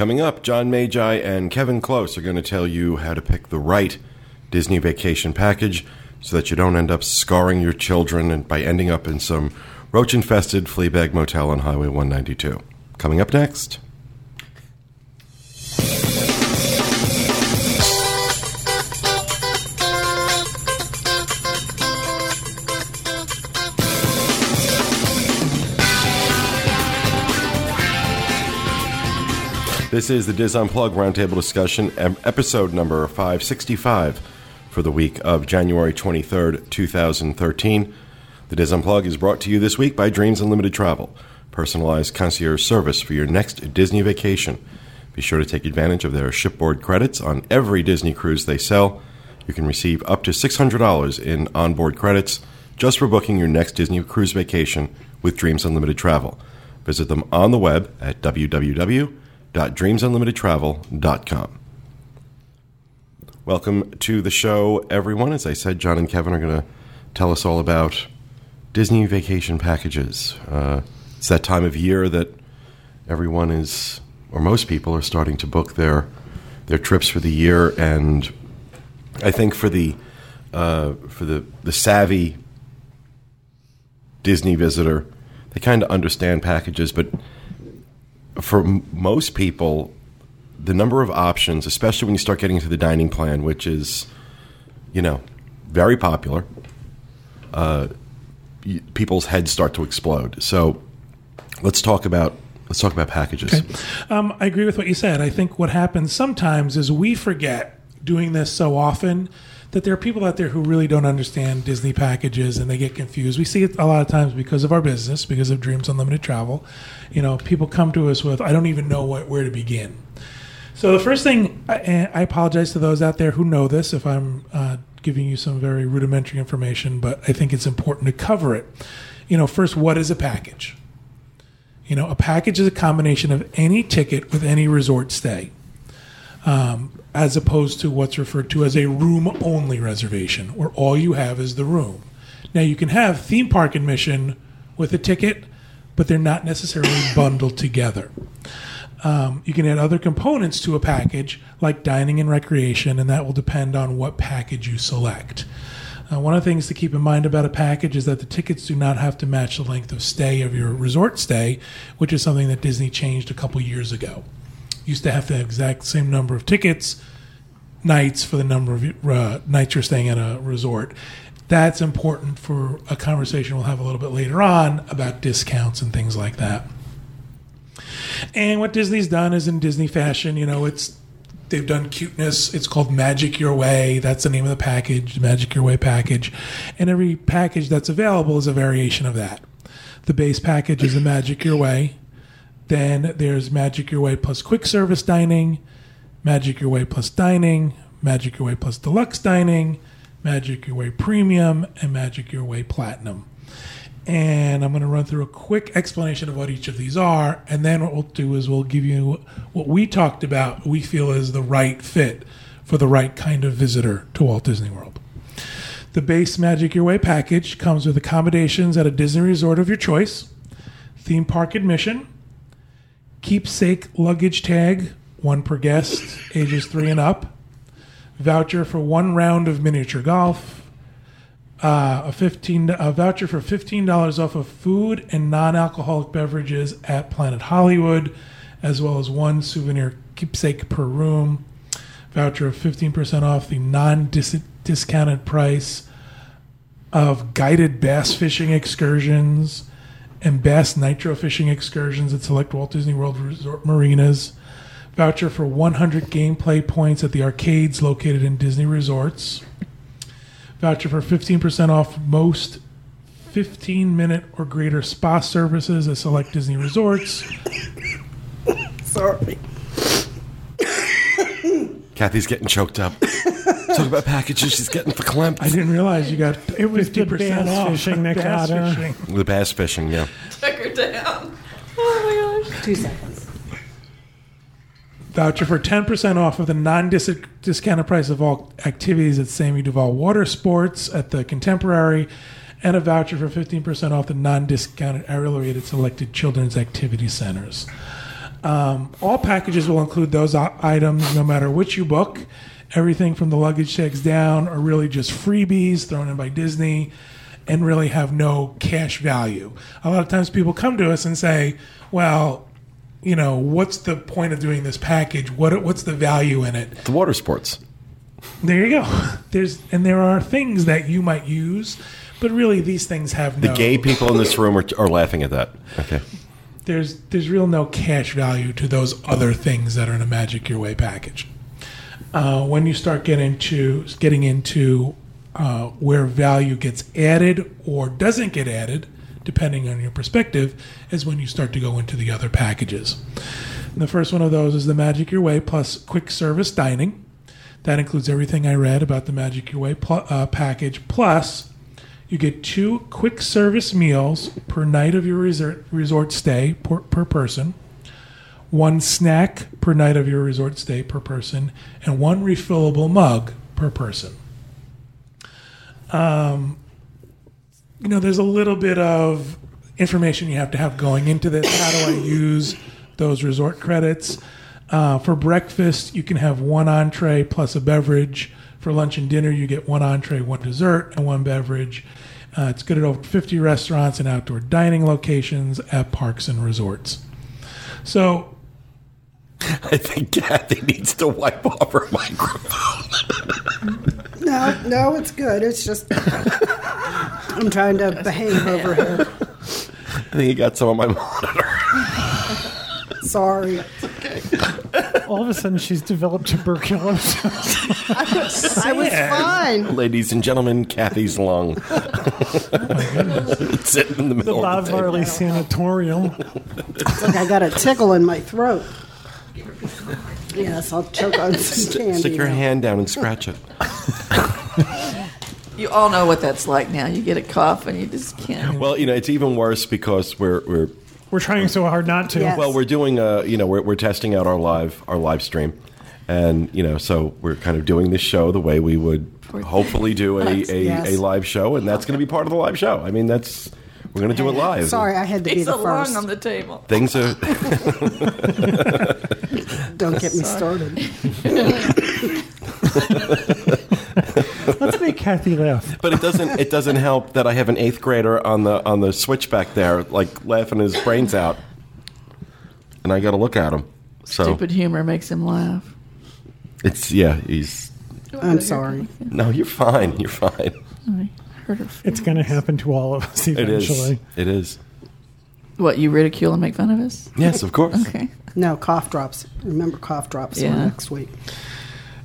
Coming up, John Magi and Kevin Close are going to tell you how to pick the right Disney vacation package so that you don't end up scarring your children and by ending up in some roach infested flea bag motel on Highway 192. Coming up next. This is the DIS Unplugged Roundtable Discussion, episode number 565 for the week of January 23rd, 2013. The DIS Unplugged is brought to you this week by Dreams Unlimited Travel, personalized concierge service for your next Disney vacation. Be sure to take advantage of their shipboard credits on every Disney cruise they sell. You can receive up to $600 in onboard credits just for booking your next Disney cruise vacation with Dreams Unlimited Travel. Visit them on the web at www.dreamsunlimitedtravel.com. Welcome to the show, everyone. As I said, John and Kevin are going to tell us all about Disney vacation packages. Uh, it's that time of year that everyone is, or most people, are starting to book their their trips for the year, and I think for the uh, for the the savvy Disney visitor, they kind of understand packages, but for most people, the number of options, especially when you start getting into the dining plan, which is, you know, very popular, uh, y- people's heads start to explode. So, let's talk about let's talk about packages. Okay. Um, I agree with what you said. I think what happens sometimes is we forget doing this so often that there are people out there who really don't understand Disney packages and they get confused. We see it a lot of times because of our business, because of Dreams Unlimited Travel. You know, people come to us with, I don't even know what, where to begin. So the first thing, I, I apologize to those out there who know this if I'm uh, giving you some very rudimentary information, but I think it's important to cover it. You know, first, what is a package? You know, a package is a combination of any ticket with any resort stay, um, as opposed to what's referred to as a room only reservation, where all you have is the room. Now, you can have theme park admission with a ticket, but they're not necessarily bundled together. Um, you can add other components to a package, like dining and recreation, and that will depend on what package you select. Uh, one of the things to keep in mind about a package is that the tickets do not have to match the length of stay of your resort stay, which is something that Disney changed a couple years ago. Used to have the exact same number of tickets, nights for the number of uh, nights you're staying at a resort. That's important for a conversation we'll have a little bit later on about discounts and things like that. And what Disney's done is in Disney fashion, you know, it's they've done cuteness. It's called Magic Your Way. That's the name of the package, Magic Your Way package. And every package that's available is a variation of that. The base package is a Magic Your Way. Then there's Magic Your Way plus quick service dining, Magic Your Way plus dining, Magic Your Way plus deluxe dining, Magic Your Way premium, and Magic Your Way platinum and I'm going to run through a quick explanation of what each of these are, and then what we'll do is we'll give you what we talked about. We feel is the right fit for the right kind of visitor to Walt Disney World. The base Magic Your Way package comes with accommodations at a Disney resort of your choice, theme park admission, keepsake luggage tag, one per guest, ages three and up, voucher for one round of miniature golf, uh, a fifteen a voucher for fifteen dollars off of food and non-alcoholic beverages at Planet Hollywood, as well as one souvenir keepsake per room. Voucher of fifteen percent off the non-discounted price of guided bass fishing excursions and bass nitro fishing excursions at select Walt Disney World Resort marinas. Voucher for 100 gameplay points at the arcades located in Disney resorts voucher for 15% off most 15 minute or greater spa services at select Disney resorts. Sorry. Kathy's getting choked up. Talk about packages. She's getting for verklempt. I didn't realize you got It was the 50% bass off. fishing that Bass got her. fishing. The bass fishing, yeah. Took her down. Oh my gosh. Two seconds. Voucher for 10% off of the non discounted price of all activities at Sammy Duvall Water Sports at the Contemporary, and a voucher for 15% off the non discounted area rated selected children's activity centers. Um, all packages will include those i- items no matter which you book. Everything from the luggage tags down are really just freebies thrown in by Disney and really have no cash value. A lot of times people come to us and say, well, you know, what's the point of doing this package? What what's the value in it? The water sports. There you go. There's and there are things that you might use, but really these things have The gay people in this room are, are laughing at that. Okay. there's there's real no cash value to those other things that are in a Magic Your Way package. Uh, when you start getting to getting into uh, where value gets added or doesn't get added, depending on your perspective, is when you start to go into the other packages. And the first one of those is the Magic Your Way plus quick service dining. That includes everything I read about the Magic Your Way pl- uh, package. Plus, you get two quick service meals per night of your resort, resort stay per, per person, one snack per night of your resort stay per person, and one refillable mug per person. Um, you know, there's a little bit of information you have to have going into this. How do I use those resort credits? Uh, for breakfast, you can have one entree plus a beverage. For lunch and dinner, you get one entree, one dessert, and one beverage. Uh, it's good at over 50 restaurants and outdoor dining locations at parks and resorts. So, I think Kathy needs to wipe off her microphone. No, no, it's good. It's just I'm trying to behave over here. I think he got some on my monitor. Sorry. All of a sudden, she's developed tuberculosis. I was fine. Ladies and gentlemen, Kathy's lung. it's sitting in the the middle of Bob the table. Marley Sanatorium. It's like I got a tickle in my throat. Yes, I'll choke on some candy. Stick your now. hand down and scratch it. You all know what that's like now. You get a cough and you just can't. Well, you know, it's even worse because we're we're We're trying so hard not to. Yes. well, we're doing uh, you know, we're we're testing out our live our live stream. And, you know, so we're kind of doing this show the way we would hopefully do a, a, Yes. a live show, and that's going to be part of the live show. I mean, that's we're going to do it live. Sorry, I had to be He's the a lung first. on the table. Things are Don't get me started. Let's make Kathy laugh. but it doesn't it doesn't help that I have an eighth grader on the on the switch back there, like laughing his brains out, and I got to look at him. So Stupid humor makes him laugh. it's yeah, he's I'm sorry. no, you're fine, you're fine. I heard her. It's going to happen to all of us It eventually. is, it is. What, you ridicule and make fun of us? Yes, of course. Okay. No, cough drops. Remember cough drops for Yeah. next week.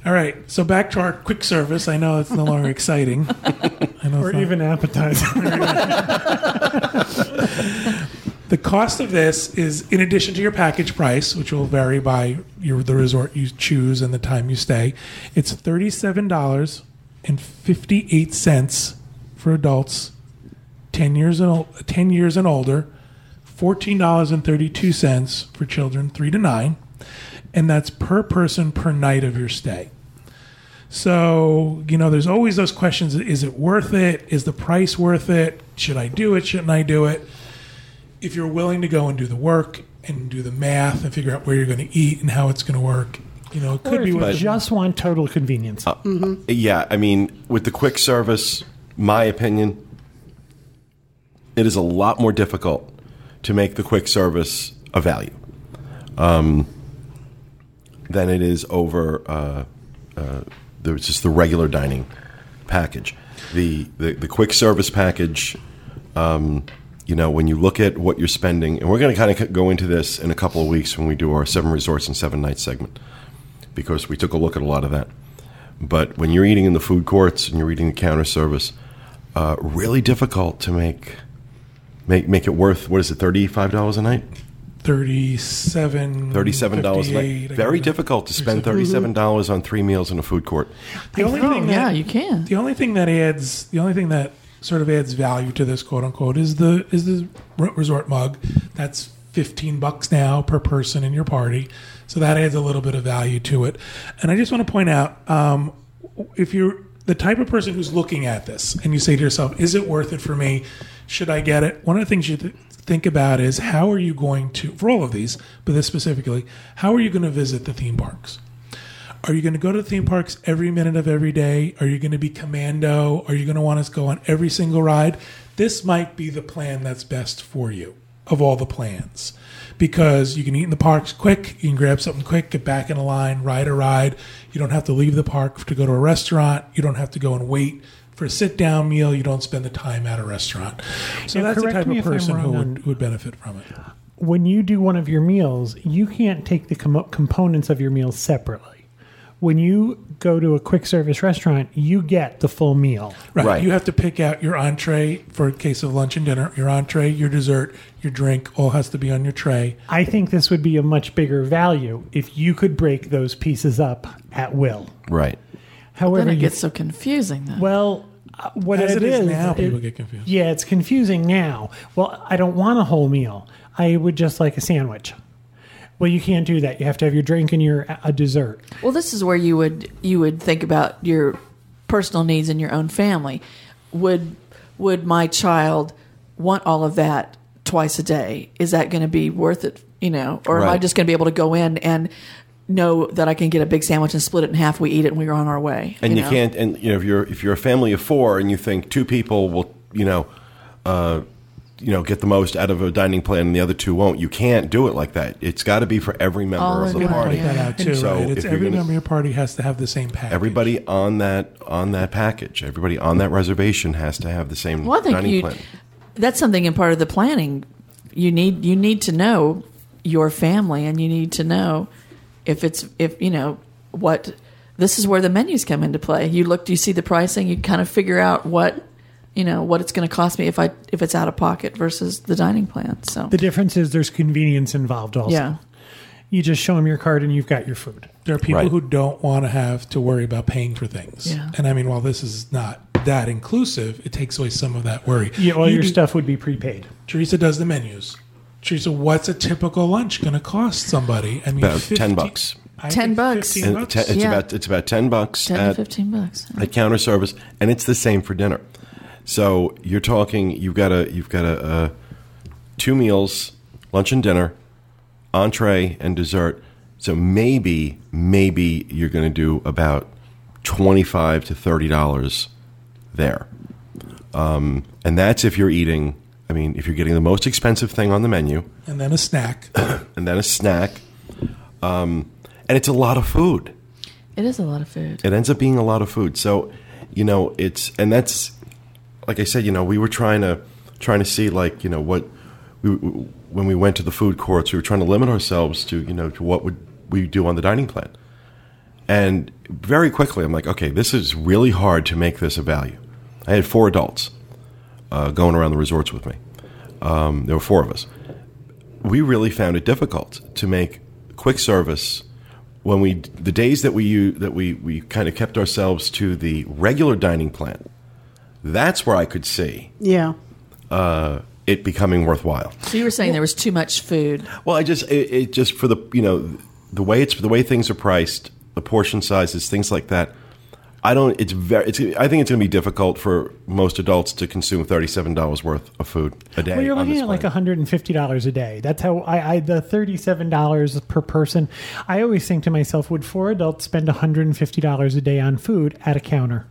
all right. So back to our quick service. I know it's no longer exciting. I know Or not- even appetizing. The cost of this is in addition to your package price, which will vary by your the resort you choose and the time you stay. It's thirty seven dollars and fifty eight cents for adults, ten years and ten years and older, fourteen dollars and thirty two cents for children three to nine, and that's per person per night of your stay. So, you know, there's always those questions is it worth it? Is the price worth it? Should I do it? Shouldn't I do it? If you're willing to go and do the work and do the math and figure out where you're going to eat and how it's going to work, you know, it could or if be you worth it. just want total convenience. Uh, uh, yeah, I mean, with the quick service, my opinion, it is a lot more difficult to make the quick service a value um, than it is over uh, uh, the, just the regular dining package. The, the, the quick service package, um, you know, when you look at what you're spending, and we're going to kind of go into this in a couple of weeks when we do our seven resorts and seven nights segment, because we took a look at a lot of that. But when you're eating in the food courts and you're eating the counter service, uh, really difficult to make make make it worth what is it thirty five dollars a night, 37 thirty seven dollars a night. Very difficult to spend thirty seven dollars on three meals in a food court. The only Oh, thing yeah, that, you can. the only thing that adds the only thing that sort of adds value to this quote unquote is the is the resort mug. That's 15 bucks now per person in your party. So that adds a little bit of value to it. And I just want to point out um, if you're the type of person who's looking at this and you say to yourself, is it worth it for me? Should I get it? One of the things you th- think about is how are you going to, for all of these, but this specifically, how are you going to visit the theme parks? Are you going to go to the theme parks every minute of every day? Are you going to be commando? Are you going to want us to go on every single ride? This might be the plan that's best for you of all the plans because you can eat in the parks quick, you can grab something quick, get back in a line, ride a ride. You don't have to leave the park to go to a restaurant. You don't have to go and wait for a sit down meal. You don't spend the time at a restaurant. So that's the type of person who would, who would benefit from it. when you do one of your meals, you can't take the com- components of your meal separately. When you go to a quick service restaurant, you get the full meal. Right. Right. You have to pick out your entree for a case of lunch and dinner. Your entree, your dessert, your drink all has to be on your tray. I think this would be a much bigger value if you could break those pieces up at will. Right. However, Then it you- gets so confusing, though. well, uh, what As it it is is now, it- people get confused. Yeah, it's confusing now. Well, I don't want a whole meal. I would just like a sandwich. Well, you can't do that. You have to have your drink and your a dessert. Well, this is where you would you would think about your personal needs in your own family. Would would my child want all of that twice a day? Is that going to be worth it? You know, or am I just going to be able to go in and know that I can get a big sandwich and split it in half? We eat it and we're on our way. and you, know? can't and you know if you're if you're a family of four and you think two people will you know uh, you know get the most out of a dining plan and the other two won't you can't do it like that it's got to be for every member All of the party Point that out too, So right? if It's every gonna- member of your party has to have the same package. everybody on that on that package everybody on that reservation has to have the same Well, I think dining you. plan That's something in part of the planning. You need you need to know your family, and you need to know if it's if you know what. This is where the menus come into play. You look, you see the pricing, you kind of figure out what you know what it's going to cost me if I if it's out of pocket versus the dining plan. So The difference is there's convenience involved also. yeah, You just show them your card and you've got your food. There are people Right. who don't want to have to worry about paying for things. Yeah. And I mean, while this is not that inclusive, it takes away some of that worry. Yeah, all You your do- stuff would be prepaid. Teresa does the menus. Teresa, what's a typical lunch going to cost somebody? I mean, About 50 10 bucks. I 10 bucks. Bucks. it's, it's Yeah. about it's about 10 bucks ten at, to fifteen bucks. at counter service and it's the same for dinner so you're talking you've got a you've got a, uh two meals lunch and dinner entree and dessert so maybe maybe you're going to do about 25 to 30 dollars there um, and that's if you're eating i mean if you're getting the most expensive thing on the menu And then a snack. and then a snack um, and it's a lot of food It is a lot of food. it ends up being a lot of food. So, you know, it's and that's like I said, you know, we were trying to trying to see like you know what we, when we went to the food courts, we were trying to limit ourselves to you know to what would we do on the dining plan, and very quickly I'm like, okay, this is really hard to make this a value. I had four adults uh, going around the resorts with me. Um, there were four of us. We really found it difficult to make quick service when we the days that we that we we kind of kept ourselves to the regular dining plan. That's where I could see Yeah. uh, it becoming worthwhile. So you were saying there was too much food. Well, I just it, it just for the you know the way it's the way things are priced, the portion sizes, things like that. I don't. It's very. It's, I think it's going to be difficult for most adults to consume thirty-seven dollars worth of food a day. Well, you're on looking at like plan. $150 a day. That's how I, I the $37 per person. I always think to myself, would four adults spend $150 a day on food at a counter?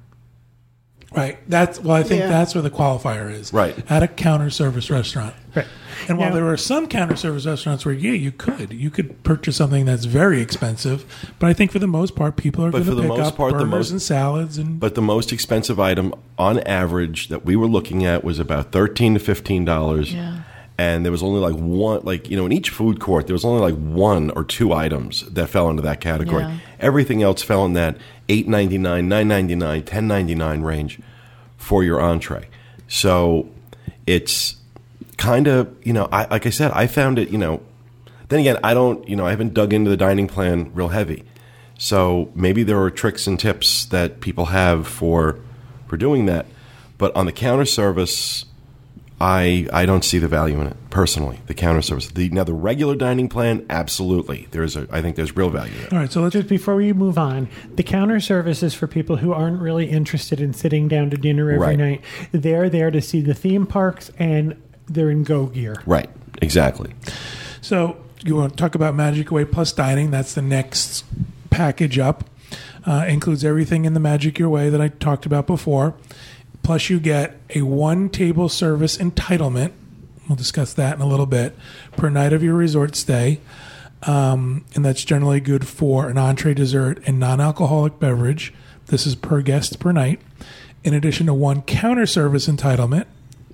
Right. That's well. I think Yeah. that's where the qualifier is. Right. At a counter service restaurant. Right. And while Now- there are some counter service restaurants where yeah, you could you could purchase something that's very expensive, but I think for the most part, people are going to pick most up part, the burgers most- and salads and But the most expensive item on average that we were looking at was about thirteen to fifteen dollars. Yeah. And there was only like one, like you know, in each food court, there was only like one or two items that fell into that category. Yeah. Everything else fell in that eight ninety nine, nine ninety nine, ten ninety nine range for your entree. So it's kind of you know, I like I said, I found it you know. Then again, I don't you know I haven't dug into the dining plan real heavy. So maybe there are tricks and tips that people have for for doing that. But on the counter service, I I don't see the value in it personally. The counter service. The now the regular dining plan, absolutely. There's a I think there's real value there. All right, so let's Just before we move on, the counter service is for people who aren't really interested in sitting down to dinner every Right. night. They're there to see the theme parks and they're in go gear. Right. Exactly. So you want to talk about Magic Your Way Plus Dining? That's the next package up. Uh, includes everything in the Magic Your Way that I talked about before. Plus, you get a one table service entitlement. We'll discuss that in a little bit per night of your resort stay. Um, and that's generally good for an entree, dessert, and non alcoholic beverage. This is per guest per night. In addition to one counter service entitlement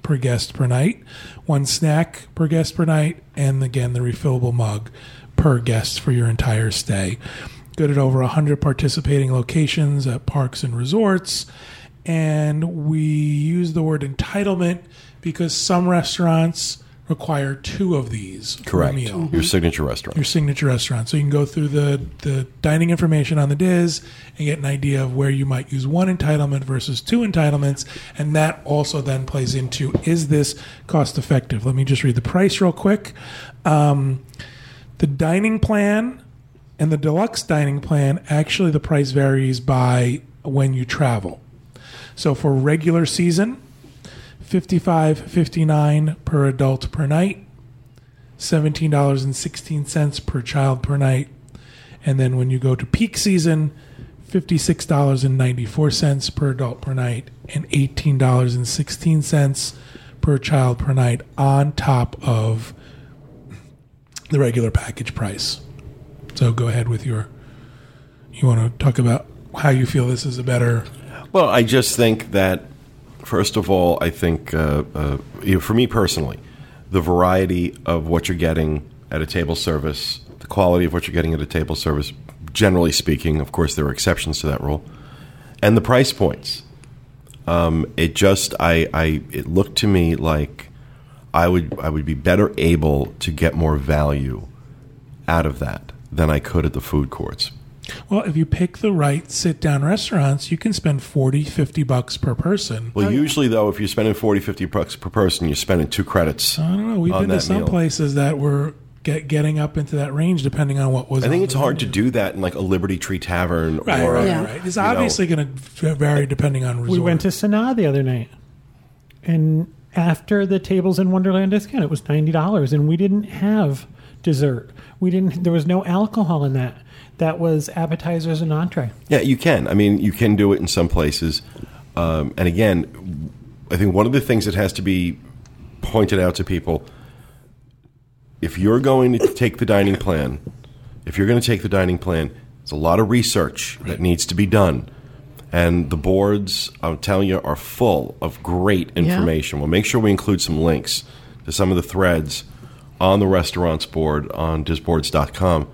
per guest per night, one snack per guest per night, and again, the refillable mug per guest for your entire stay. Good at over 100 participating locations at parks and resorts. And we use the word entitlement because some restaurants require two of these Correct. meal Your signature restaurant. your signature restaurant. So you can go through the, the dining information on the DIS and get an idea of where you might use one entitlement versus two entitlements. And that also then plays into is this cost effective? Let me just read the price real quick. Um, the dining plan and the deluxe dining plan, actually, the price varies by when you travel. So for regular season, 55 59 per adult per night $17.16 per child per night. And then when you go to peak season, $56.94 per adult per night and $18.16 per child per night on top of the regular package price. So go ahead with your. You want to talk about how you feel this is a better. Well, I just think that, first of all, I think uh, uh, you know, for me personally, the variety of what you're getting at a table service, the quality of what you're getting at a table service, generally speaking, of course, there are exceptions to that rule, and the price points. Um, it just, I, I, it looked to me like I would, I would be better able to get more value out of that than I could at the food courts. Well, if you pick the right sit down restaurants, you can spend 40, 50 bucks per person. Well, usually though, if you're spending 40, 50 bucks per person, you're spending two credits. I don't know. We've been to some meal. places that were get, getting up into that range depending on what was. I think it's the hard to do that in like a Liberty Tree Tavern Right, or right, Yeah. right. It's obviously going to vary depending on resort. We went to Sanaa the other night, and after the tables in Wonderland discount, it was ninety dollars, and we didn't have dessert. We didn't. There was no alcohol in that. That was appetizers and entree. Yeah, you can. I mean, you can do it in some places. Um, and again, I think one of the things that has to be pointed out to people if you're going to take the dining plan, if you're going to take the dining plan, there's a lot of research that needs to be done. And the boards, I'm telling you, are full of great information. We'll make sure we include some links to some of the threads on the restaurants board on disboards.com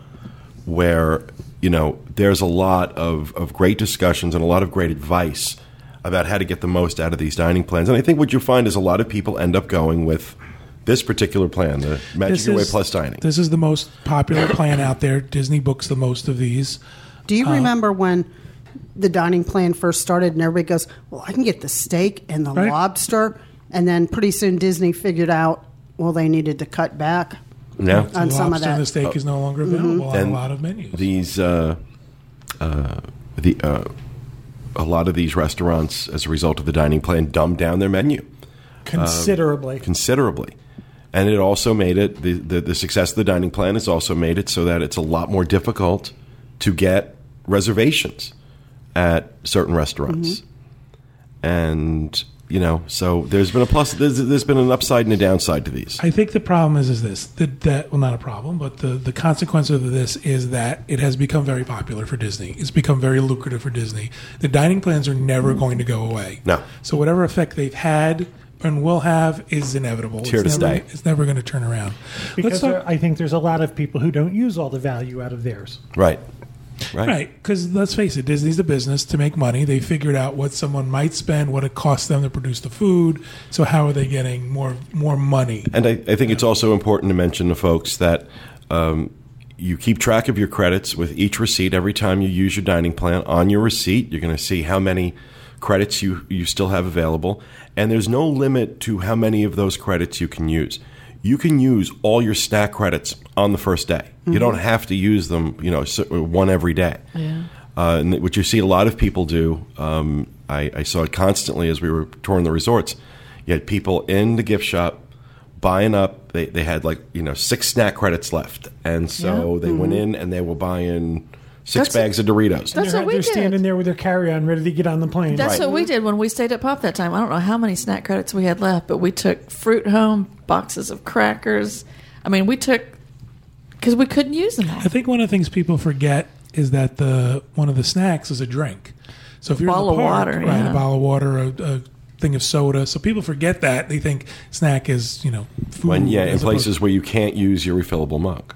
where, you know, there's a lot of, of great discussions and a lot of great advice about how to get the most out of these dining plans. And I think what you find is a lot of people end up going with this particular plan, the Magic This Your Way Plus Dining. This is the most popular plan out there. Disney books the most of these. Do Uh, you remember when the dining plan first started and everybody goes, Well, I can get the steak and the Right. lobster? And then pretty soon Disney figured out, well, they needed to cut back yeah. on the some of lobster and the that. steak is no longer available on And a lot of menus. these uh, uh, the uh, a lot of these restaurants, as a result of the dining plan, dumbed down their menu Considerably. considerably, and it also made it the, the the success of the dining plan has also made it so that it's a lot more difficult to get reservations at certain restaurants, and you know, so there's been a plus. There's, there's been an upside and a downside to these. I think the problem is is this that, that well not a problem, but the the consequence of this is that it has become very popular for Disney. It's become very lucrative for Disney. The dining plans are never mm-hmm. going to go away. No. So whatever effect they've had and will have is inevitable. here it's to never, stay. It's never going to turn around. Because Let's talk, there, I think there's a lot of people who don't use all the value out of theirs. Right. Right. Right, because let's face it, Disney's a business to make money. They figured out what someone might spend, what it costs them to produce the food. So how are they getting more more money? And I, I think it's also important to mention to folks that um, you keep track of your credits with each receipt every time you use your dining plan. On your receipt, you're going to see how many credits you, you still have available. and there's no limit to how many of those credits you can use. You can use all your snack credits on the first day. You don't have to use them, you know, one every day. Yeah. Uh, and what you see a lot of people do, um, I, I saw it constantly as we were touring the resorts. You had people in the gift shop buying up. They, they had like you know six snack credits left, and so they went in and they were buying six That's- bags of Doritos. That's they're, what we they're did. standing there with their carry-on, ready to get on the plane. That's what we did when we stayed at Pop that time. I don't know how many snack credits we had left, but we took fruit home, boxes of crackers. I mean, we took because we couldn't use them all. I think one of the things people forget is that the one of the snacks is a drink. So if you're Bottle in the of park, water, right, yeah. a bottle of water, a, a thing of soda. So people forget that they think snack is you know food. when yeah, in places where you can't use your refillable mug.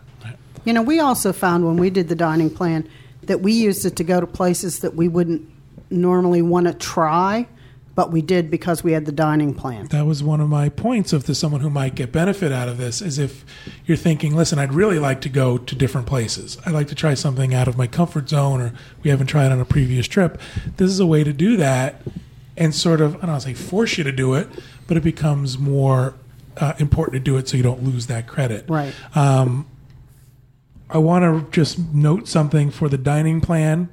You know, we also found when we did the dining plan that we used it to go to places that we wouldn't normally want to try, but we did because we had the dining plan. that was one of my points of to someone who might get benefit out of this is if you're thinking, listen, I'd really like to go to different places. I'd like to try something out of my comfort zone or we haven't tried on a previous trip. This is a way to do that and sort of, I don't want to say force you to do it, but it becomes more uh, important to do it so you don't lose that credit. Right. I want to just note something for the dining plan.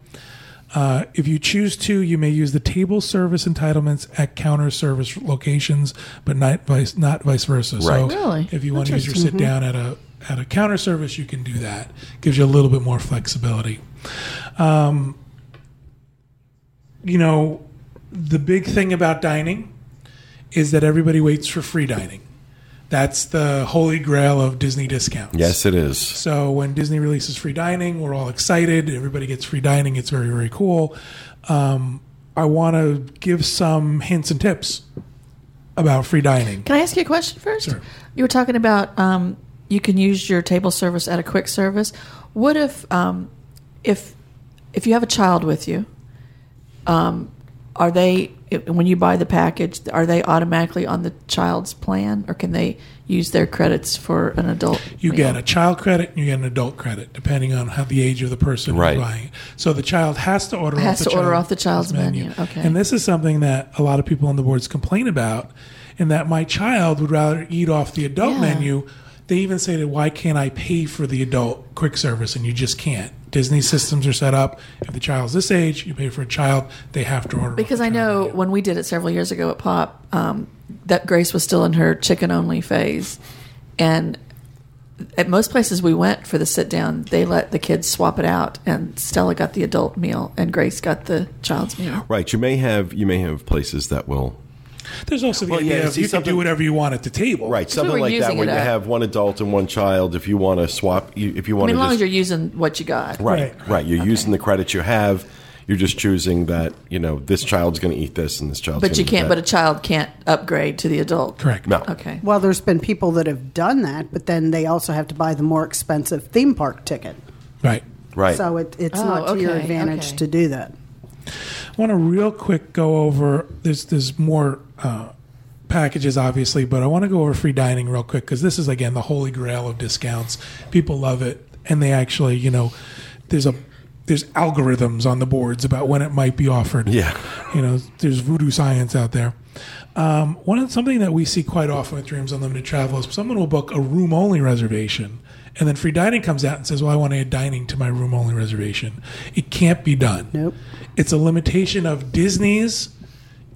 Uh, if you choose to, you may use the table service entitlements at counter service locations, but not vice not vice versa. So, Right. Really? if you want to use your sit down at a at a counter service, you can do that. Gives you a little bit more flexibility. Um, you know, the big thing about dining is that everybody waits for free dining. That's the holy grail of Disney discounts. Yes, it is. So when Disney releases free dining, we're all excited. Everybody gets free dining. It's very, very cool. Um, I want to give some hints and tips about free dining. Can I ask you a question first? Sure. You were talking about um, you can use your table service at a quick service. What if um, if if you have a child with you? Um, are they when you buy the package? Are they automatically on the child's plan, or can they use their credits for an adult? You meal? get a child credit and you get an adult credit, depending on how the age of the person Right. who's buying. it. So the child has to order Has off the to order off the child's menu. Okay. And this is something that a lot of people on the boards complain about, in that my child would rather eat off the adult Yeah. menu. They even say that why can't I pay for the adult quick service? And you just can't. Disney systems are set up. If the child's this age, you pay for a child, they have to order. Because I know menu. when we did it several years ago at Pop, um, that Grace was still in her chicken only phase, and at most places we went for the sit down, they let the kids swap it out, and Stella got the adult meal, and Grace got the child's meal. Right. You may have you may have places that will There's also the Well, yeah, of you can do whatever you want at the table. right something were like that where you up. have one adult and one child. If you want to swap, you, if you want I want mean, to as long as you're using what you got. right, Right. right, you're Okay. using the credits you have. You're just choosing that you know this child's going to eat this and this child. But you can't. that. But a child can't upgrade to the adult. Correct. no. Okay. Well, there's been people that have done that, but then they also have to buy the more expensive theme park ticket. Right. Right. So it, it's Oh, not to your advantage okay. to do that. I want to real quick go over. There's there's more uh, packages, obviously, but I want to go over free dining real quick because this is again the holy grail of discounts. People love it, and they actually, you know, there's a there's algorithms on the boards about when it might be offered. Yeah. you know, there's voodoo science out there. Um, one of something that we see quite often with Dreams Unlimited Travel is someone will book a room only reservation, and then free dining comes out and says, "Well, I want to add dining to my room only reservation." It can't be done. Nope. It's a limitation of Disney's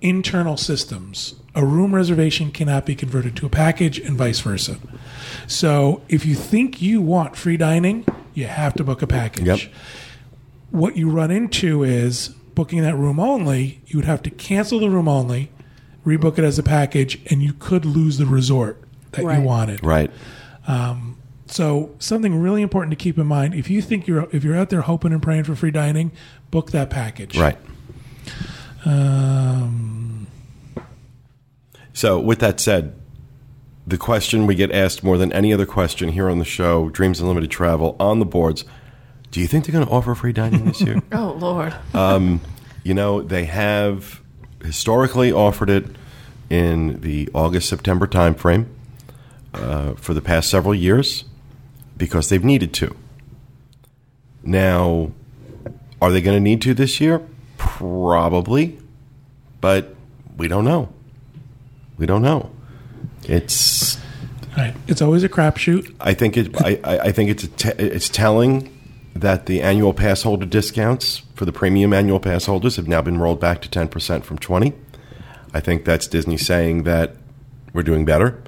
internal systems. A room reservation cannot be converted to a package, and vice versa. So, if you think you want free dining, you have to book a package Yep. what you run into is booking that room only, you would have to cancel the room only, rebook it as a package, and you could lose the resort that Right. you wanted. Right. Um, So something really important to keep in mind: if you think you're if you're out there hoping and praying for free dining, book that package. Right. Um, So, with that said, the question we get asked more than any other question here on the show, Dreams Unlimited Travel, on the boards do you think they're going to offer free dining this year? Oh Lord. you know, they have historically offered it in the August September timeframe uh, for the past several years because they've needed to. Now, are they going to need to this year? Probably, but we don't know. We don't know. It's. Right. It's always a crapshoot. I think it. I, I think it's a it's telling that the annual pass holder discounts for the premium annual pass holders have now been rolled back to ten percent from twenty. I think that's Disney saying that we're doing better.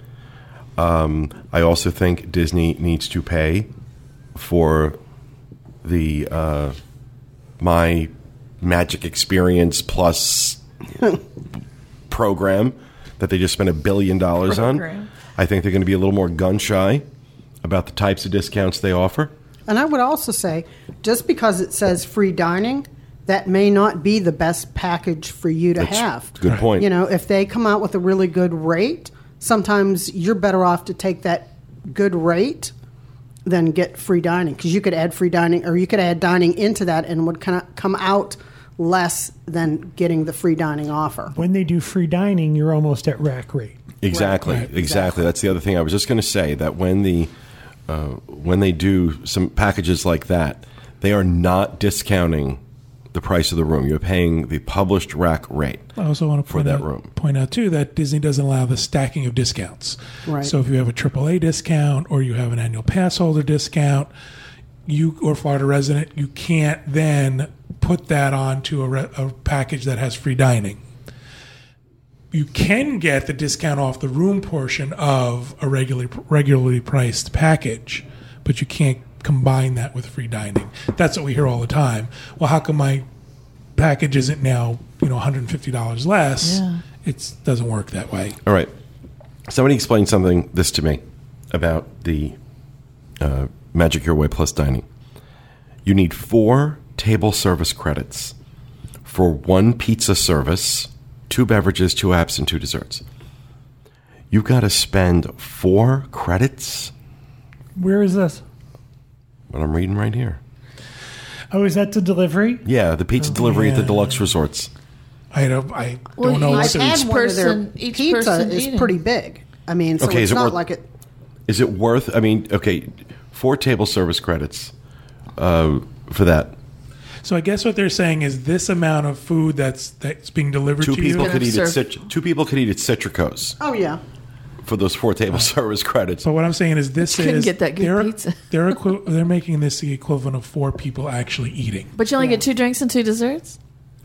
Um, I also think Disney needs to pay for the uh, my Magic Experience Plus program that they just spent a billion dollars on. I think they're going to be a little more gun shy about the types of discounts they offer. And I would also say, just because it says free dining, that may not be the best package for you to That's have. good point. You know, if they come out with a really good rate, sometimes you're better off to take that good rate than get free dining because you could add free dining or you could add dining into that and would kind of come out less than getting the free dining offer. When they do free dining, you're almost at rack rate. Exactly, Right. exactly. That's the other thing I was just going to say that when the uh, when they do some packages like that, they are not discounting the price of the room. You're paying the published rack rate. I also want to For point that out, room. point out too that Disney doesn't allow the stacking of discounts. Right. So if you have a AAA discount or you have an annual pass holder discount, you or Florida resident, you can't then put that onto a, re, a package that has free dining. You can get the discount off the room portion of a regularly regularly priced package, but you can't combine that with free dining. That's what we hear all the time. Well, how come my package isn't now you know $150 less? Yeah. It doesn't work that way. All right. Somebody explain something this to me about the uh, Magic Your Way Plus dining. You need four table service credits for one pizza service, two beverages, two apps, and two desserts. You've got to spend four credits. Where is this? What I'm reading right here. Oh, is that the delivery? Yeah, the pizza delivery at the deluxe resorts. I don't, I Well, don't know you- what the- had Each one of their person- each pizza person is eating. pretty big. I mean, so Okay, is it's it not worth- like it. Is it worth? I mean, okay, four table service credits uh, for that. So I guess what they're saying is this amount of food that's that's being delivered Two to people you. could eat at serve- Cit- two people could eat at Citrico's Oh yeah, for those four table service credits. So what I'm saying is this Couldn't is get that good they're, pizza. they're equi- they're making this the equivalent of four people actually eating. But you only get two drinks and two desserts.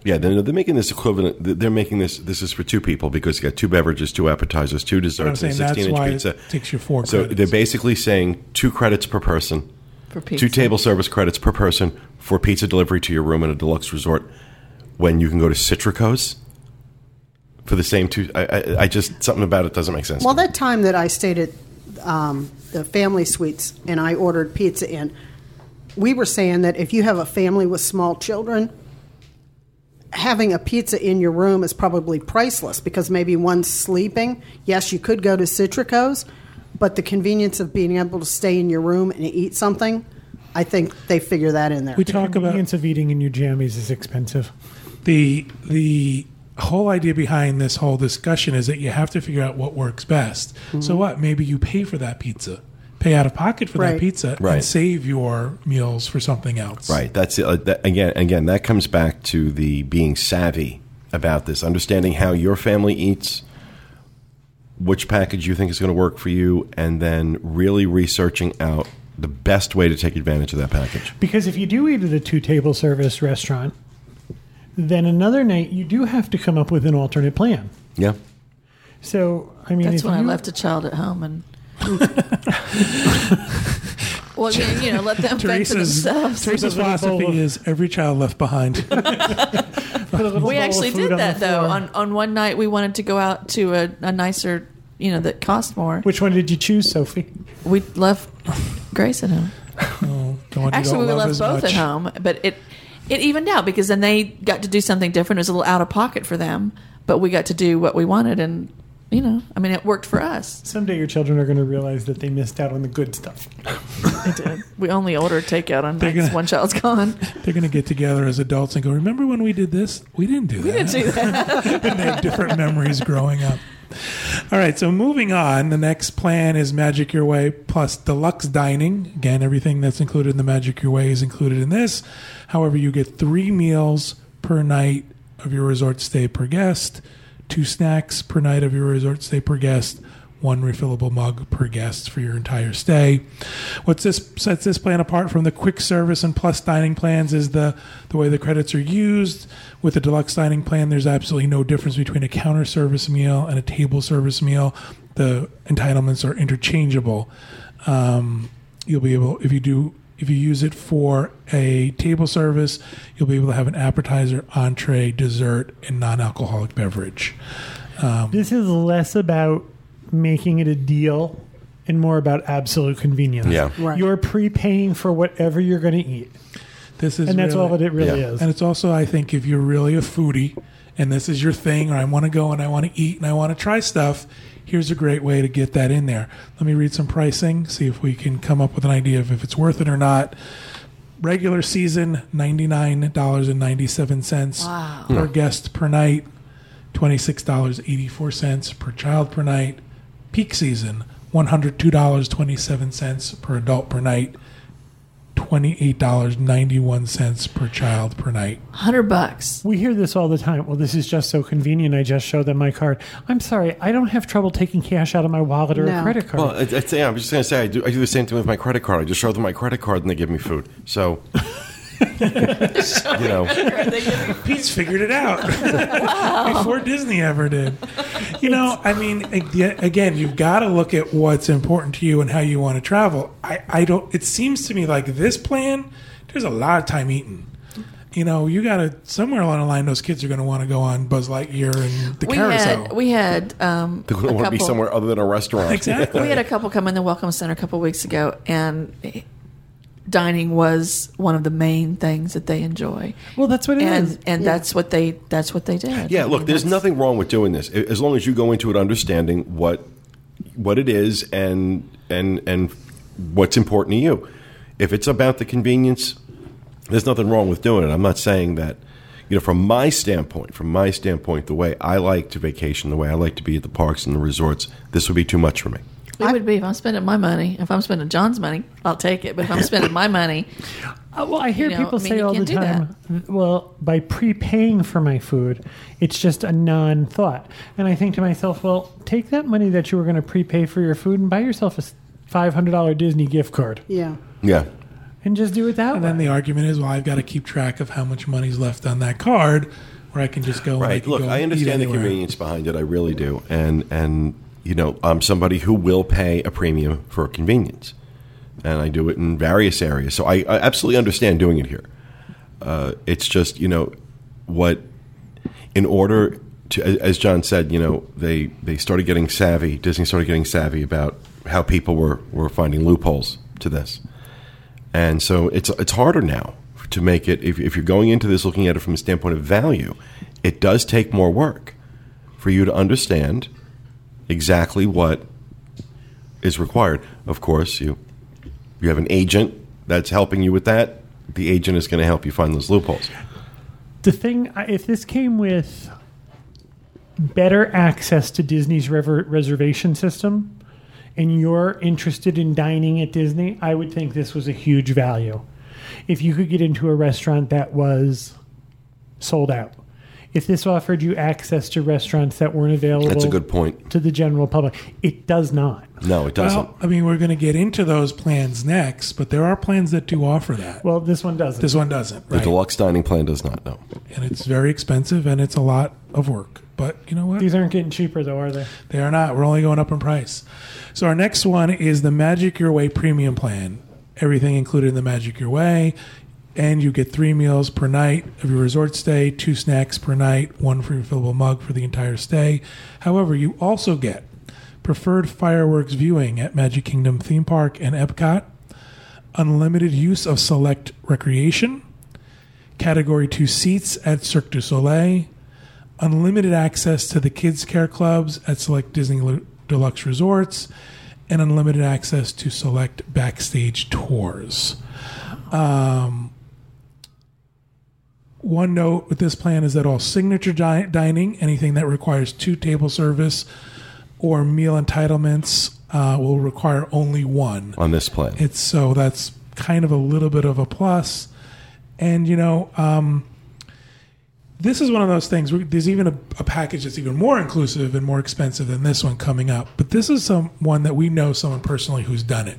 Yeah, they're, they're making this equivalent. They're making this. This is for two people because you got two beverages, two appetizers, two But I'm desserts, and saying a that's 16 inch why pizza. it takes you four So credits. they're basically saying two credits per person, For pizza. two table service credits per person for pizza delivery to your room in a deluxe resort. When you can go to Citrico's for the same two, I, I, I just something about it doesn't make sense. Well, that time that I stayed at um, the family suites and I ordered pizza in, we were saying that if you have a family with small children, having a pizza in your room is probably priceless because maybe one's sleeping. Yes, you could go to Citrico's, but the convenience of being able to stay in your room and eat something, I think they figure that in there. we talk about Convenience of eating in your jammies is expensive. the the whole idea behind this whole discussion is that you have to figure out what works best. So what? Maybe you pay for that pizza, pay out of pocket for that pizza, Right. and save your meals for something else. Right. That's it. Uh, that, again. Again, that comes back to the being savvy about this, understanding how your family eats, which package you think is going to work for you, and then really researching out the best way to take advantage of that package. Because if you do eat at a two table service restaurant, then another night you do have to come up with an alternate plan. Yeah. So, I mean, That's if when I left a child at home and. well, you, you know, let them fend for themselves. Teresa's Put a little bowl philosophy of- is every child left behind. put a little bowl We actually food did on that though. On on one night, we wanted to go out to a, a nicer, you know, that cost more. Which one did you choose, Sophie? We left Grace at home. Oh, the one you Actually, don't we love left both much. at home, but it it evened out because then they got to do something different. It was a little out of pocket for them, but we got to do what we wanted, and you know, I mean, it worked for us. Someday your children are going to realize that they missed out on the good stuff. It did. We only ordered takeout on They're nights gonna- one child's gone. They're going to get together as adults and go, "Remember when we did this? We didn't do that." We didn't do that. and they have different memories growing up. All right, so moving on, the next plan is Magic Your Way plus deluxe dining. Again, everything that's included in the Magic Your Way is included in this. However, you get three meals per night of your resort stay per guest, two snacks per night of your resort stay per guest, one refillable mug per guest for your entire stay. What this sets this plan apart from the quick service and plus dining plans is the the way the credits are used. With the deluxe dining plan, there's absolutely no difference between a counter service meal and a table service meal. The entitlements are interchangeable. Um, you'll be able if you do if you use it for a table service, you'll be able to have an appetizer, entree, dessert, and non-alcoholic beverage. This is less about making it a deal and more about absolute convenience. Yeah. Right. You're prepaying for whatever you're going to eat. This is And that's really- all that it really Yeah. is. And it's also, I think, if you're really a foodie and this is your thing, or I want to go and I want to eat and I want to try stuff, here's a great way to get that in there. Let me read some pricing, see if we can come up with an idea of if it's worth it or not. Regular season, $99.97 Wow. per guest per night, $26.84 per child per night. Peak season, $102.27 per adult per night, $28.91 per child per night. Hundred bucks. we hear this all the time. Well, this is just so convenient. I just show them my card. I'm sorry, I don't have trouble taking cash out of my wallet or a credit card. Well, it's, it's, yeah, I'm just going to say, I do, I do the same thing with my credit card. I just show them my credit card and they give me food. So, you know, Pete's figured it out before Disney ever did. You know, I mean, again, you've got to look at what's important to you and how you want to travel. I, I don't. It seems to me like this plan. There's a lot of time eaten. You know, you got to somewhere along the line. Those kids are going to want to go on Buzz Lightyear and the We carousel. had we had um, they're going to want to be somewhere other than a restaurant. exactly. We had a couple come in the welcome center a couple weeks ago, and dining was one of the main things that they enjoy. well, that's what it is. and and that's what they that's what they did. Yeah, I look, mean, there's nothing wrong with doing this as long as you go into it understanding what what it is and and and what's important to you. If it's about the convenience, there's nothing wrong with doing it. I'm not saying that you know from my standpoint, from my standpoint, the way I like to vacation, the way I like to be at the parks and the resorts, this would be too much for me. It would be if I'm spending my money. If I'm spending John's money, I'll take it. But if I'm spending my money, Uh, well, I hear You know, people I mean, say all the time, well, by prepaying for my food, it's just a non thought. And I think to myself, well, take that money that you were going to prepay for your food and buy yourself a $500 Disney gift card Yeah. Yeah. and just do it that and way. then the argument is, well, I've got to keep track of how much money's left on that card, where I can just go. and Right. can Look, go I understand the convenience behind it. I really do. And and you know, I'm somebody who will pay a premium for convenience, and I do it in various areas. So I, I absolutely understand doing it here. Uh, it's just you know what, in order to, as- John said, you know, they they started getting savvy. Disney started getting savvy about how people were were finding loopholes to this, and so it's it's harder now to make it. If, if you're going into this looking at it from a standpoint of value, it does take more work for you to understand exactly what is required. Of course, you you have an agent that's helping you with that. The agent is going to help you find those loopholes. the thing, if this came with better access to Disney's river reservation system, and you're interested in dining at Disney, I would think this was a huge value. If you could get into a restaurant that was sold out, if this offered you access to restaurants that weren't available That's a good point. to the general public, it does not. No, it doesn't. Well, I mean, we're going to get into those plans next, but there are plans that do offer that. Well, this one doesn't. This one doesn't, the right? deluxe dining plan does not. No. and it's very expensive and it's a lot of work. But you know what? These aren't getting cheaper, though, are they? They are not. We're only going up in price. So our next one is the Magic Your Way Premium Plan. Everything included in the Magic Your Way, and you get three meals per night of your resort stay, two snacks per night, one free refillable mug for the entire stay. However, you also get preferred fireworks viewing at Magic Kingdom theme park and Epcot, unlimited use of select recreation, Category 2 seats at Cirque du Soleil, unlimited access to the kids' care clubs at select Disney Lu- Deluxe resorts, and unlimited access to select backstage tours. Um, one note with this plan is that all signature dining, anything that requires two table service or meal entitlements, uh, will require only one. On this plan. It's so that's kind of a little bit of a plus. And you know, um, this is one of those things. where There's even a, a package that's even more inclusive and more expensive than this one coming up. But this is some one that we know someone personally who's done it.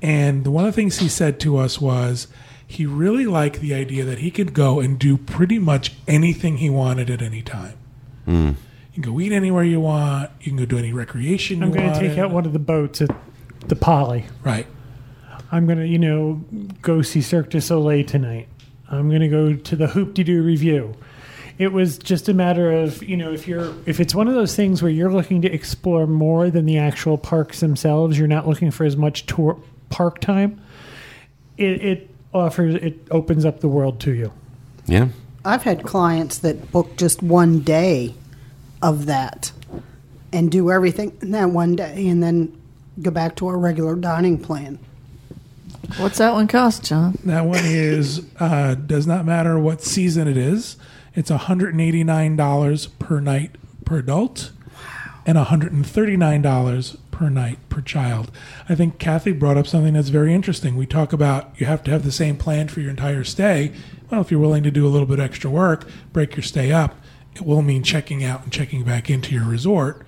And one of the things he said to us was he really liked the idea that he could go and do pretty much anything he wanted at any time. Hmm. You can go eat anywhere you want. You can go do any recreation you I'm going to take out one of the boats at the Poly. Right. I'm going to, you know, go see Cirque du Soleil tonight. I'm going to go to the Hoop-Dee-Doo Revue. It was just a matter of, you know, if you're if it's one of those things where you're looking to explore more than the actual parks themselves, you're not looking for as much tour park time. It, it offers it opens up the world to you. Yeah. I've had clients that book just one day of that and do everything in that one day and then go back to our regular dining plan. What's that one cost, John? That one is uh, does not matter what season it is. It's $189 per night per adult and $139 per night per child. I think Kathy brought up something that's very interesting. We talk about you have to have the same plan for your entire stay. Well, if you're willing to do a little bit extra work, break your stay up, it will mean checking out and checking back into your resort.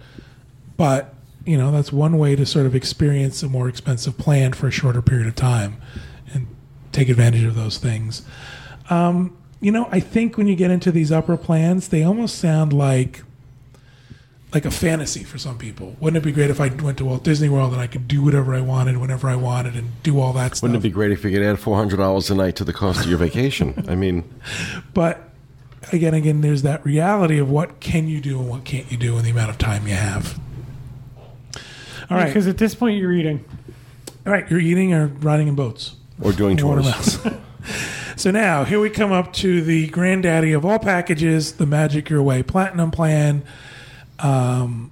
But, you know, that's one way to sort of experience a more expensive plan for a shorter period of time and take advantage of those things. Um, you know, I think when you get into these upper plans, they almost sound like like a fantasy for some people. Wouldn't it be great if I went to Walt Disney World and I could do whatever I wanted whenever I wanted and do all that stuff? Wouldn't it be great if you could add four hundred dollars a night to the cost of your vacation? I mean, But again, again, there's that reality of what can you do and what can't you do in the amount of time you have. All right, Because at this point you're eating. all right, you're eating or riding in boats. or doing Water tours. so now here we come up to the granddaddy of all packages, the Magic Your Way Platinum Plan. Um,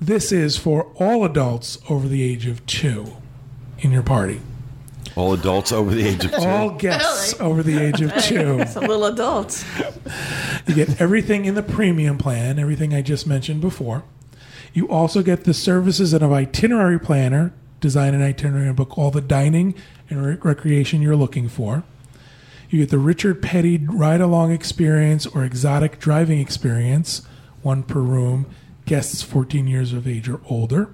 this is for all adults over the age of two in your party. All adults over the age of two. All guests over the age of two. It's a little adult. You get everything in the premium plan, everything I just mentioned before. You also get the services of an itinerary planner, design an itinerary and book all the dining and rec- recreation you're looking for. You get the Richard Petty ride along experience or exotic driving experience, one per room, guests 14 years of age or older.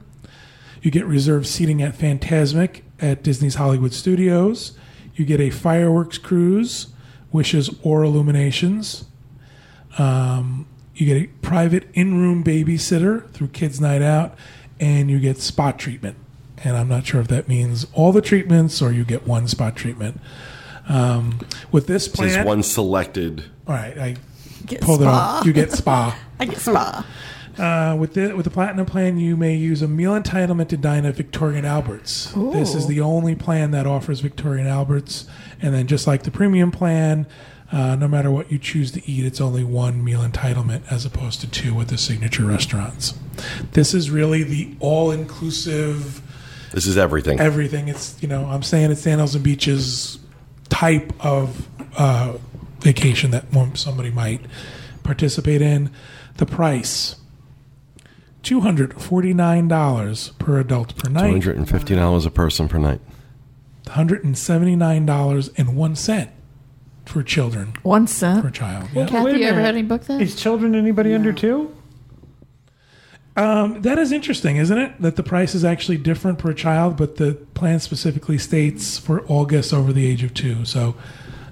You get reserved seating at Fantasmic at Disney's Hollywood Studios. You get a fireworks cruise, Wishes or Illuminations. Um, you get a private in-room babysitter through Kids Night Out, and you get spot treatment. And I'm not sure if that means all the treatments or you get one spot treatment. Um, with this This is plan, one selected. all right, I Get pulled spa. it off. You get spa. I get spa. Uh, with the with the platinum plan, you may use a meal entitlement to dine at Victoria and Albert's. This is the only plan that offers Victoria and Albert's, and then just like the premium plan, uh, no matter what you choose to eat, it's only one meal entitlement as opposed to two with the signature restaurants. This is really the all inclusive This is everything. everything. It's you know I'm saying it's sandals and beaches type of uh, vacation that somebody might participate in. The price. Two hundred forty nine dollars per adult per night. hundred and fifty dollars a person per night. One hundred and seventy nine dollars and one cent for children One cent One per cent. child. Well, Yeah. Kathy, Wait a you ever had any book that? Is children anybody under two? Um, that is interesting, isn't it? That the price is actually different per child, but the plan specifically states for all guests over the age of two. So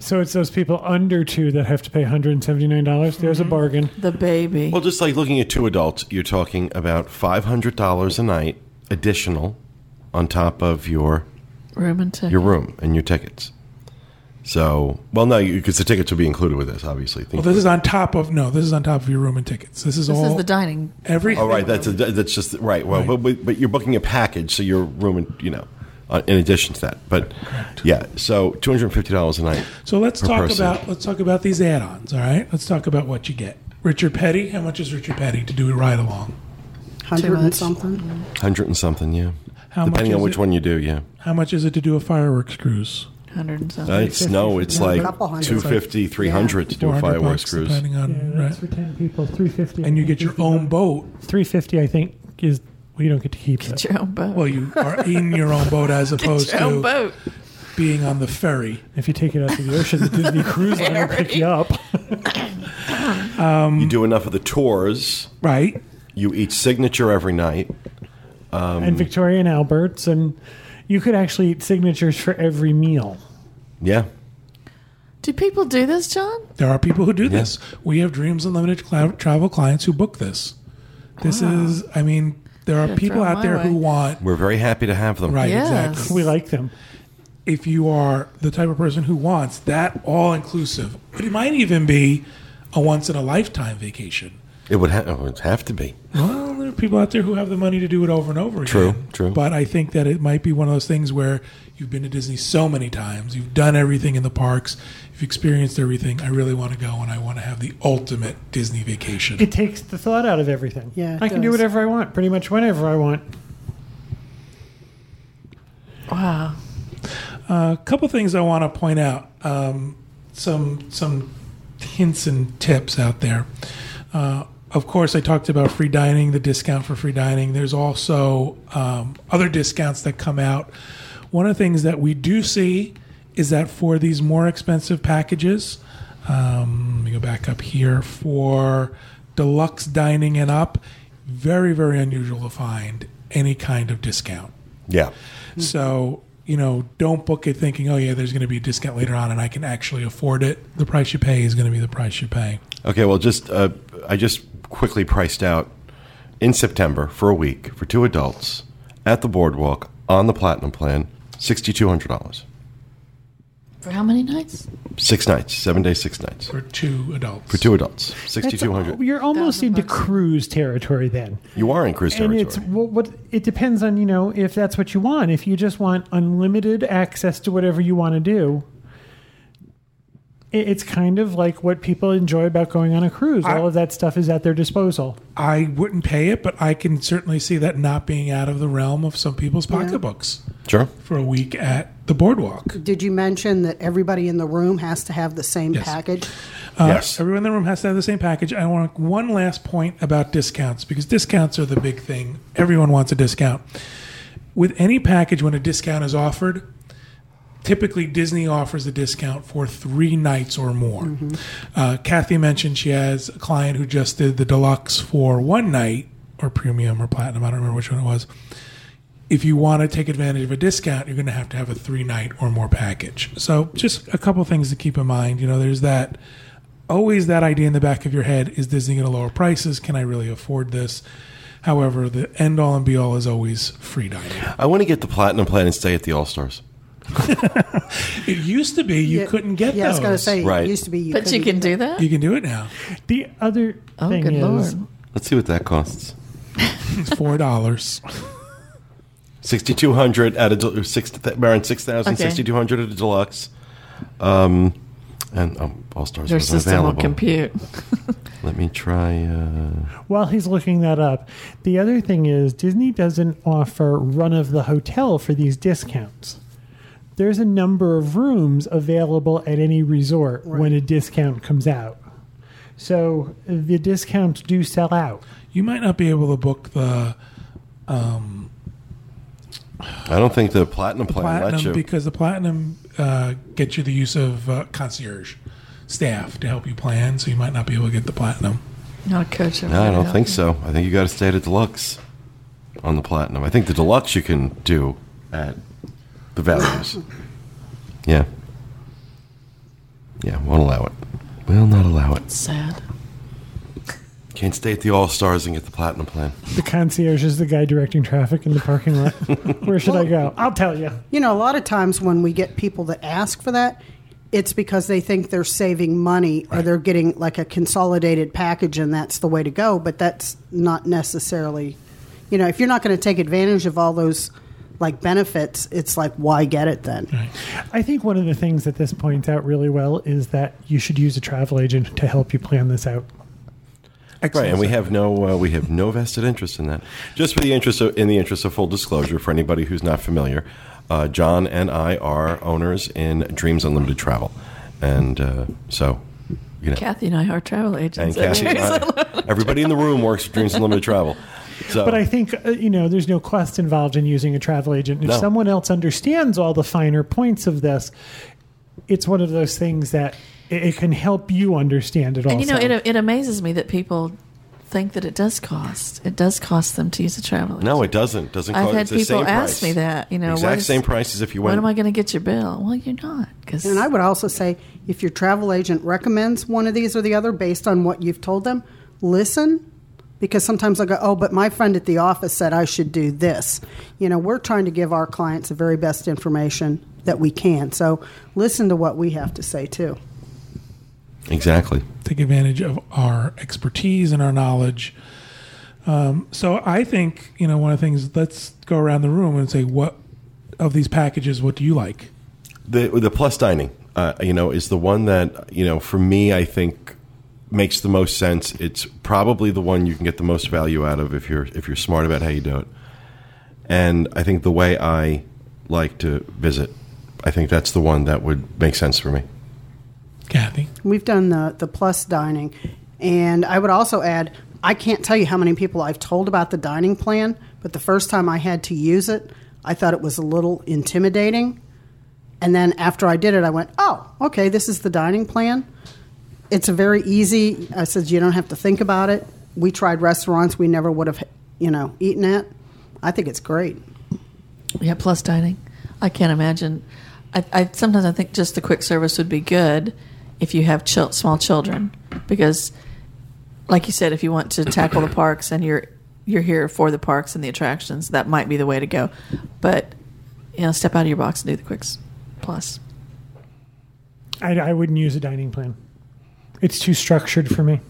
So it's those people under two that have to pay $179. There's a mm-hmm. bargain. the baby. Well, just like looking at two adults, you're talking about five hundred dollars a night additional on top of your Room and ticket. your room and your tickets. So, well, no, because the tickets will be included with this, obviously. well, this is on top of no. This is on top of your room and tickets. This is This all is the dining. everything. Oh, right. That's a, that's just right. Well, Right. But, but but you're booking a package, so your room, and you know, uh, in addition to that. But yeah, so two hundred and fifty dollars a night. So let's per talk person. about let's talk about these add-ons. All right, let's talk about what you get. Richard Petty. How much is Richard Petty to do a ride along? Hundred and something. hundred and something. Yeah, How depending much on which it? one you do. Yeah, How much is it to do a fireworks cruise? Hundred and something. Uh, it's no, it's Yeah, like couple hundred. 250, 300 to do a fireworks bucks, cruise. depending on Yeah, that's right. for 10 people. 350 And you get your own boat. 350 I think, is. Well, you don't get to keep it. Your own boat. Well, you are in your own boat as opposed Get your own to boat. being on the ferry. If you take it out to the ocean, the Disney Cruise Line will pick you up. Um, you do enough of the tours. Right. You eat signature every night. Um, and Victoria and Alberts, and you could actually eat signatures for every meal. Yeah. Do people do this, John? There are people who do this. We have Dreams Unlimited cla- travel clients who book this. This is, I mean, there are people out my there who want, We're very happy to have them. right, Yes. exactly. We like them. If you are the type of person who wants that all inclusive, but it might even be a once in a lifetime vacation. It would, ha- it would have to be. Well, there are people out there who have the money to do it over and over again. True, true. But I think that it might be one of those things where you've been to Disney so many times, you've done everything in the parks, you've experienced everything. I really want to go and I want to have the ultimate Disney vacation. It takes the thought out of everything. Yeah, it I can do whatever I want, pretty much whenever I want. Wow. A couple things I want to point out. Um, some some hints and tips out there. Uh, of course, I talked about free dining, the discount for free dining. There's also um, other discounts that come out. One of the things that we do see is that for these more expensive packages, um, let me go back up here for deluxe dining and up. Very very unusual to find any kind of discount. Yeah. So, you know, don't book it thinking, oh, yeah, there's going to be a discount later on and I can actually afford it. The price you pay is going to be the price you pay. Okay, well, just uh, I just quickly priced out in September for a week for two adults at the boardwalk on the platinum plan, sixty two hundred dollars, For how many nights? six nights, seven days, six nights For two adults. for two adults, sixty That's two. You're almost Thousand into bucks. cruise territory then. You are in cruise territory. And territory. it's what, what it depends on, you know, if that's what you want. If you just want unlimited access to whatever you want to do, it, it's kind of like what people enjoy about going on a cruise. I- All of that stuff is at their disposal. I wouldn't pay it, but I can certainly see that not being out of the realm of some people's pocketbooks sure. for a week at the boardwalk. Did you mention that everybody in the room has to have the same Yes. package? Uh, Yes. Everyone in the room has to have the same package. I want one last point about discounts because discounts are the big thing. Everyone wants a discount. With any package, when a discount is offered, typically Disney offers a discount for three nights or more. Uh, Kathy mentioned she has a client who just did the deluxe for one night or premium or platinum. I don't remember which one it was. If you want to take advantage of a discount, you're going to have to have a three night or more package. So, just a couple things to keep in mind. You know, there's that always that idea in the back of your head is Disney going to lower prices? Can I really afford this? However, the end all and be all is always free dining. I want to get the platinum plan and stay at the All Stars. It used to be you Yeah, couldn't get Yeah, I was going to those. say, Right. it used to be you but you can do that? You can do it now. The other Oh, thing good is, lord. Let's see what that costs. It's four dollars. Sixty two hundred at a del- six around six thousand, Okay. sixty two hundred at a deluxe. Um, and um, All Stars Their wasn't system will available. compute. Let me try. Uh, while he's looking that up, the other thing is Disney doesn't offer run of the hotel for these discounts. There's a number of rooms available at any resort when a discount comes out. So the discounts do sell out. You might not be able to book the I don't think the platinum plan lets platinum you. because the platinum uh, gets you the use of uh, concierge staff to help you plan. So you might not be able to get the platinum. Not a coach. No, I don't think so. I think you got to stay at a deluxe on the platinum. I think the deluxe you can do at the values. yeah. Yeah, won't allow it. Will not allow it. Sad. Can't stay at the All Stars and get the platinum plan. The concierge is the guy directing traffic in the parking lot. Where should I go? I'll tell you. You know, a lot of times when we get people that ask for that, it's because they think they're saving money or they're getting like a consolidated package and that's the way to go. But that's not necessarily, you know, if you're not going to take advantage of all those like benefits, it's like, why get it then? I think one of the things that this points out really well is that you should use a travel agent to help you plan this out. Right, and we have no uh, we have no vested interest in that. Just for the interest of, in the interest of full disclosure, for anybody who's not familiar, uh, John and I are owners in Dreams Unlimited Travel, and uh, so you know, Kathy and I are travel and agents. Kathy, and I- everybody in the room works at Dreams Unlimited Travel. So, But I think uh, you know there's no quest involved in using a travel agent. If No. someone else understands all the finer points of this, it's one of those things that it, it can help you understand it. And you know, it, it amazes me that people think that it does cost. It does cost them to use a travel agent. No, it doesn't. Doesn't I've cost. had it's the people same ask price. me that. You know, exact what is- same price as if you When am I going to get your bill? Well, you're not because And I would also say if your travel agent recommends one of these or the other based on what you've told them, listen. Because sometimes I go, oh, but my friend at the office said I should do this. You know, we're trying to give our clients the very best information that we can. So listen to what we have to say, too. exactly. take advantage of our expertise and our knowledge. Um, so I think you know one of the things. Let's go around the room and say what of these packages. What do you like? The the plus dining, uh, you know, is the one that you know for me I think makes the most sense. It's probably the one you can get the most value out of if you're if you're smart about how you do it. And I think the way I like to visit, I think that's the one that would make sense for me. Kathy, We've done the, the plus dining. And I would also add, I can't tell you how many people I've told about the dining plan, but the first time I had to use it, I thought it was a little intimidating. And then after I did it, I went, oh, okay, this is the dining plan. It's a very easy, I said, you don't have to think about it. We tried restaurants we never would have, you know, eaten at. I think it's great. yeah, plus dining. I can't imagine. I, I sometimes I think just the quick service would be good if you have chil- small children because, like you said, if you want to tackle the parks and you're you're here for the parks and the attractions, that might be the way to go. But you know, step out of your box and do the quicks plus. I, I wouldn't use a dining plan. It's too structured for me.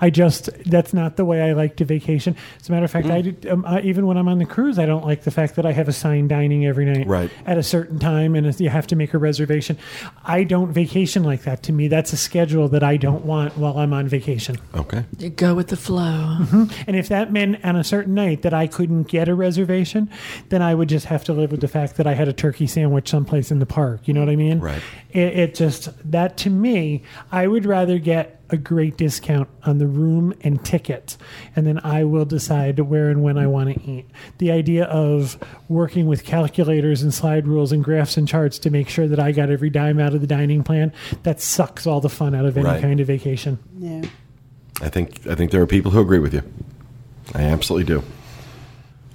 I just that's not the way I like to vacation. As a matter of fact, I, did, um, I even when I'm on the cruise, I don't like the fact that I have assigned dining every night Right. at a certain time, and you have to make a reservation. I don't vacation like that. To me, that's a schedule that I don't want while I'm on vacation. Okay. You go with the flow. And if that meant on a certain night that I couldn't get a reservation, then I would just have to live with the fact that I had a turkey sandwich someplace in the park. You know what I mean? Right. It, it just, that to me, I would rather get a great discount on the room and ticket, and then I will decide where and when I want to eat. The idea of working with calculators and slide rules and graphs and charts to make sure that I got every dime out of the dining plan, that sucks all the fun out of any Right. kind of vacation. Yeah. I think I think there are people who agree with you. I absolutely do.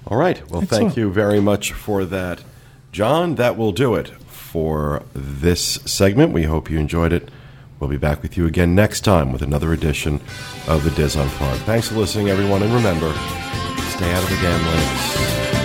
All right. Well, thank you very much for that, John. That will do it for this segment. We hope you enjoyed it. We'll be back with you again next time with another edition of the DIS Unplugged. Thanks for listening, everyone, and remember, stay out of the lanes.